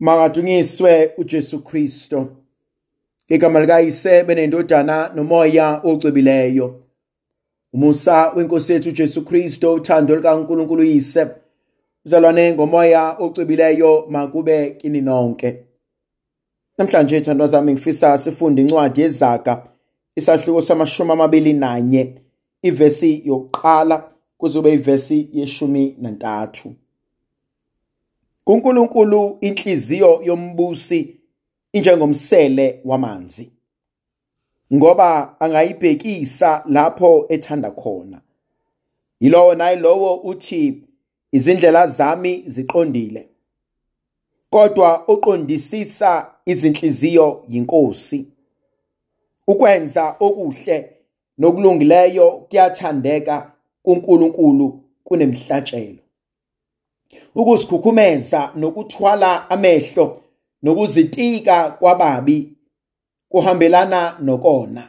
Makadunyiswe uJesu Kristo. Ngegama likayise benendodana nomoya ocwebileyo. Umusa wenkosi yethu uJesu Kristo, uthando likaNkulunkulu uyise. Uzalwane ngomoya ocwebileyo makube kini nonke. Namhlanje thandwa zami ngifisa sifunde incwadi yezaga isahluko samashumi amabili nanye ivesi yokuqala kuzobe ivesi yeshumi nantathu. kuNkulunkulu inhliziyo yombusi injengomsele wamanzi ngoba angayibhekisa lapho ethanda khona. Yilowo nayilowo uthi izindlela zami ziqondile kodwa oqondisisa izinhliziyo yinkosi. Ukwenza okuhle nokulungileyo kuyathandeka kuNkulunkulu kunemhlatshelo. Ukuzikhukhumeza nokuthwala amehlo nokuzitika kwababi kuhambelana nokona.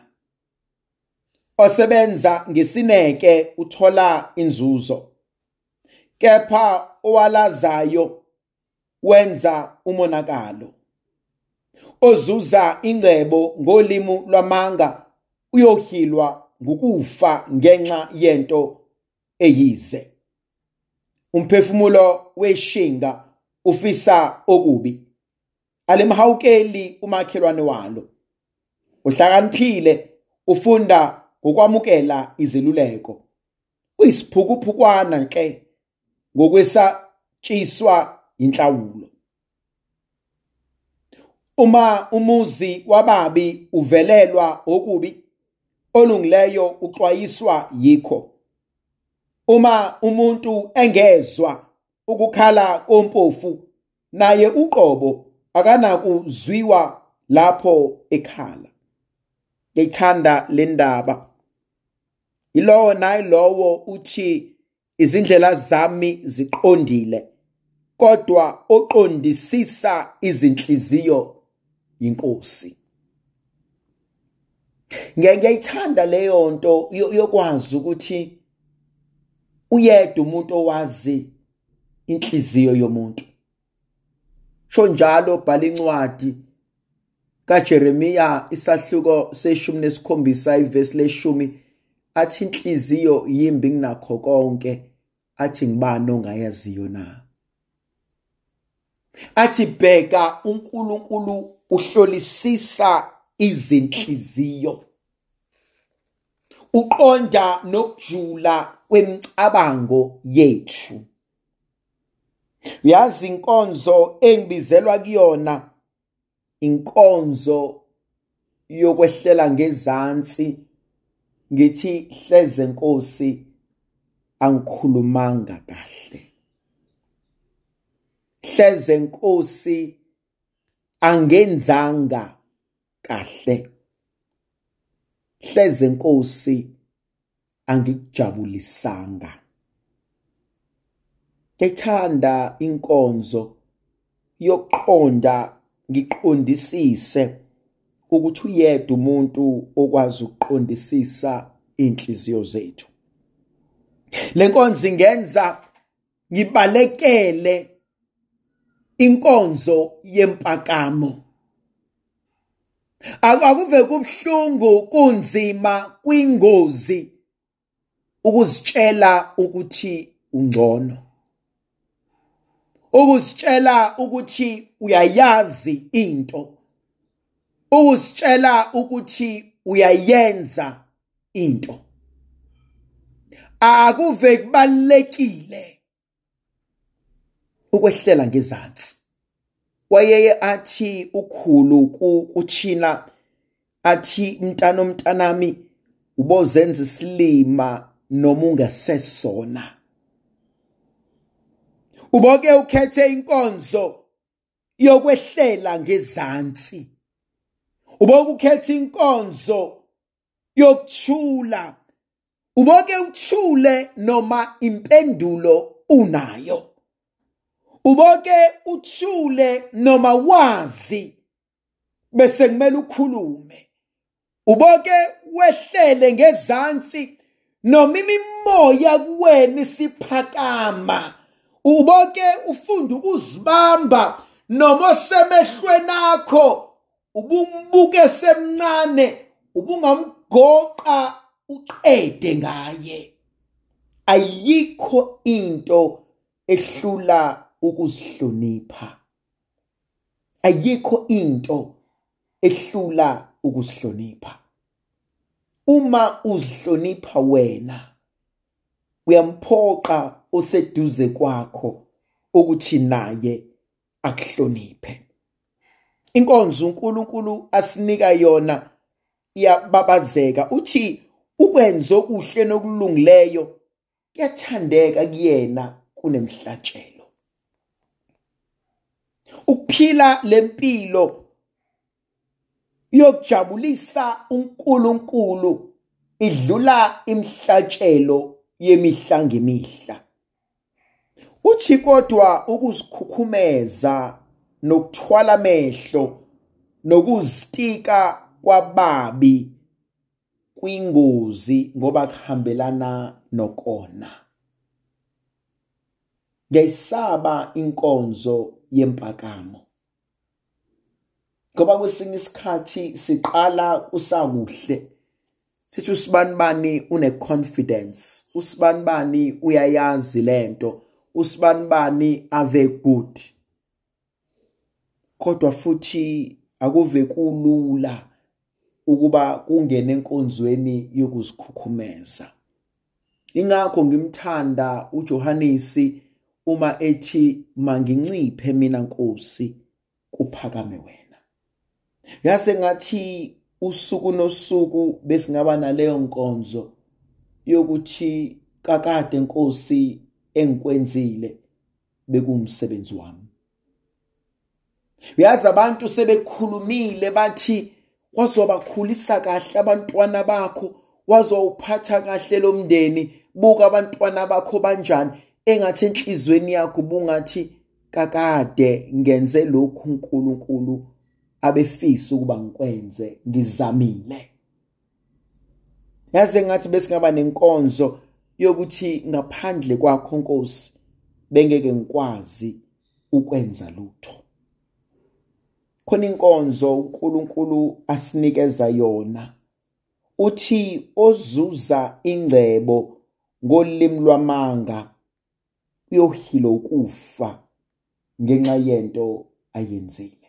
Osebenza ngesineke uthola inzuzo kepha owalazayo wenza umonakalo. Ozuza ingcebo ngolimi lwamanga uyohilwa ngukufa ngenxa yento eyize. Umphefumulo weshinga ufisa okubi. Alimhawukeli umakhelwane walo. Uhlakaniphile ufunda ngokwamukela iziluleko uyisiphukupukwana ke ngokwesatshiswa inhlawulo uma umuzi wababi uvelelwa okubi olungileyo uxwayiswa yikho. Uma umuntu engezwa ukukhala kompofu naye uqobo akanakuzwiwa lapho ekhala. Ngiyithanda le ndaba. Yilowo nayilowo uthi izindlela zami ziqondile kodwa oqondisisa izinhliziyo yinkosi. Ngiyayithanda leyo nto yokwazi ukuthi uyedwa umuntu owazi inhliziyo yomuntu. Sho njalo bhala incwadi kaJeremiya isahluko seshumi nesikhombisa ivesi leshumi athi inhliziyo yimbi kunakho konke athi ngibani ongayaziyo na? Athi bheka uNkulunkulu uhlolisisa izinhliziyo. Uqonda nokujula kwemicabango yethu. Uyazi inkonzo engibizelwa kuyona inkonzo yokwehlela ngezansi. Ngithi hleze nkosi angikhulumanga kahle. Hleze nkosi angenzanga kahle. Hleze nkosi angikujabulisanga ngithanda inkonzo yokuqonda ngiqondisise ukuthi uyedwa umuntu okwazi ukuqondisisa inhliziyo zethu. Lenkonzo ingenza ngibalekele inkonzo yempakamo. Akuve kubhlungu kunzima kwingozi ukuzitshela ukuthi ungcono. Ukuzitshela ukuthi uyayazi into. Ukuzitshela ukuthi uyayenza into. Akuve kubalekile ukwehlela ngezansi. Wayeye athi ukhulu kuthina athi mntana omntanami ubozenza isilima noma ungasesona. Uboke ukhethe inkonzo yokwehlela ngezansi. Uboke ukhethe inkonzo yokuthula. Uboke uthule noma impendulo unayo. Uboke uthule noma wazi bese kumele ukhulume. Uboke wehlele ngezansi noma imimoya kuwena isiphakama uboke ufunda ukuzibamba. Noma semehlweni akho ubumbuke semncane ubungamgoqa uqede ngaye. Ayikho into ehlula ukuzihlonipha. Ayikho into ehlula ukuzihlonipha. Uma uzihlonipha wena uyamphoqa oseduze kwakho ukuthi naye akuhloniphe. Inkonzo uNkulunkulu asinika yona iyababazeka uthi ukwenza okuhle nokulungileyo kuyathandeka kuyena kunemhlatshelo ukuphila lempilo yokujabulisa uNkulunkulu idlula imhlatshelo yemihla ngemihla. Uthi kodwa ukuzikhukhumeza nokuthwala amehlo nokuzitika kwababi kwingozi ngoba kuhambelana nokona. Ngiyayisaba inkonzo yempakamo. Ngoba kwesinye isikhathi siqala kusakuhle. Sithi usibanibani une confidence usibanibani uyayazi lento usibanibani ave good. Kodwa futhi akuve kulula ukuba kungene enkonzweni yokuzikhukhumeza. Ingakho ngimthanda uJohanesi uma ethi manginciphe mina Nkosi kuphakame wena. Yase ngathi usuku nosuku besingaba naleyo nkonzo yokuthi kakade Nkosi engikwenzile bekumsebenzi wami. Uyazi abantu sebekhulumile bathi wazobakhulisa kahle abantwana bakho wazowuphatha kahle lo mndeni buka abantwana bakho banjani. Engathi enhlizweni yakho bungathi kakade ngenze lokhu uNkulunkulu abefisa ukuba ngikwenze ngizamile. Yaze ngathi besingaba nenkonzo yokuthi ngaphandle kwakho Nkosi bengeke ngikwazi ukwenza lutho. Khona inkonzo uNkulunkulu asinikeza yona uthi ozuza ingcebo ngolimi lwamanga uyohila ukufa ngenxa yento ayenzile.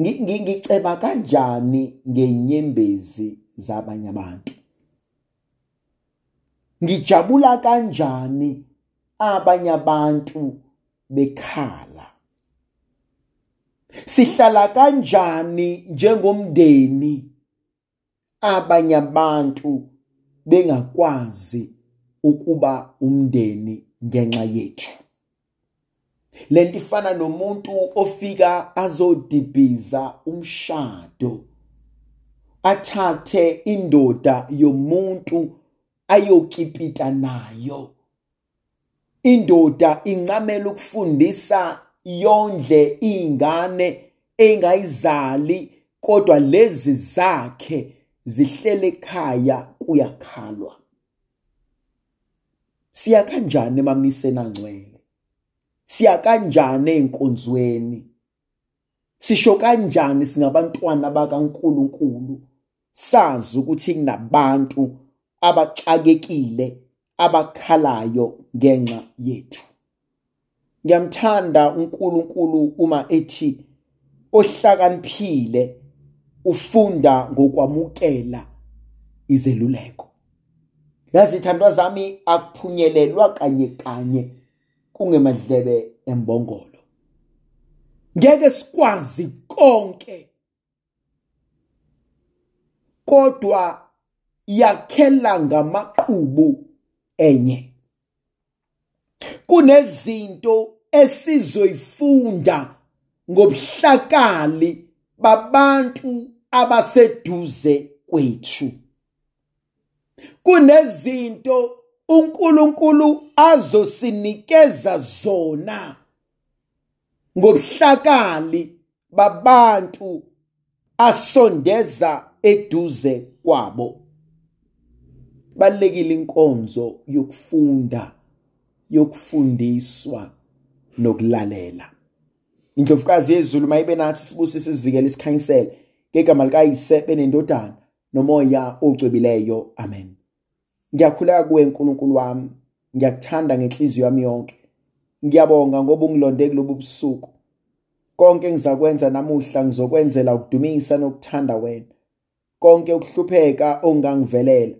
Ngiceba kanjani ngenyembezi zabanye abantu? Ngijabula kanjani abanye abantu bekhala? Sihlala kanjani njengomndeni abanye abantu bengakwazi ukuba umndeni ngenxa yethu? Lento ifana nomuntu ofika azodibhiza umshado athathe indoda yomuntu ayokipita nayo. Indoda incamela ukufundisa yondle ingane engayizali kodwa lezi zakhe zihlele ekhaya kuyakhalwa. Siya kanjani emamiseni angcwele? Siya kanjani einkonzweni sisho kanjani singabantwana bakaNkuluNkulu? Sazi ukuthi kunabantu abaxakekile abakhalayo ngenxa yethu. Ngiyamthanda uNkulunkulu uma ethi ohlakaniphile ufunda ngokwamukela izeluleko. Yazi ithandwa zami akuphunyelelwa kanye kanye kungemadlebe embongolo. Ngeke sikwazi konke. Kodwa yakhela ngamaqhubu enye. Kunezinto esizoyifunda ngobuhlakali babantu abaseduze kwethu. Kunezinto uNkulunkulu azosinikeza zona ngobuhlakali babantu asondeza eduze kwabo. Balekile inkonzo yokufunda yokufundiswa nokulalela. Indlovukazi yezulu mayibe nathi sibusise sivikele isikhanyisele ngegama likayise benendodana nomoya ocwebileyo amen. Ngiyakhuleka kuwe nkulunkulu wami. Ngiyakuthanda ngenhliziyo yami yonke. Ngiyabonga ngoba ungilonde kulobu busuku. Konke engizakwenza namuhla ngizokwenzela ukudumisa nokuthanda wena. Konke ukuhlupheka ongangivelela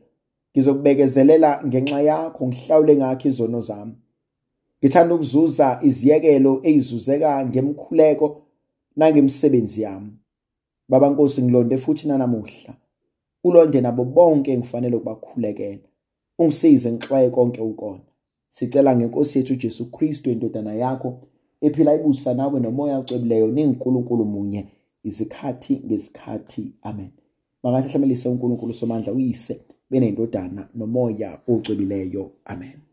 ngizokubekezelela ngenxa yakho ngihlawule ngakho izono zami. Ngithanda ukuzuza iziyekelo ezizuzeka ngemkhuleko nangemsebenzi yami. Baba nkosi ngilonde futhi nanamuhla. Ulonde nabo bonke engifanele ukubakhulekela. Ungisize ngixwaye konke ukona. Sicela ngenkosi yethu uJesu Kristu indodana yakho ephila ibusa nawe nomoya ocwebileyo ningunkulunkulu munye izikhathi ngesikhathi amen. Makahlamelise uNkulunkulu somandla uyise benendodana nomoya ocwebileyo. Amen.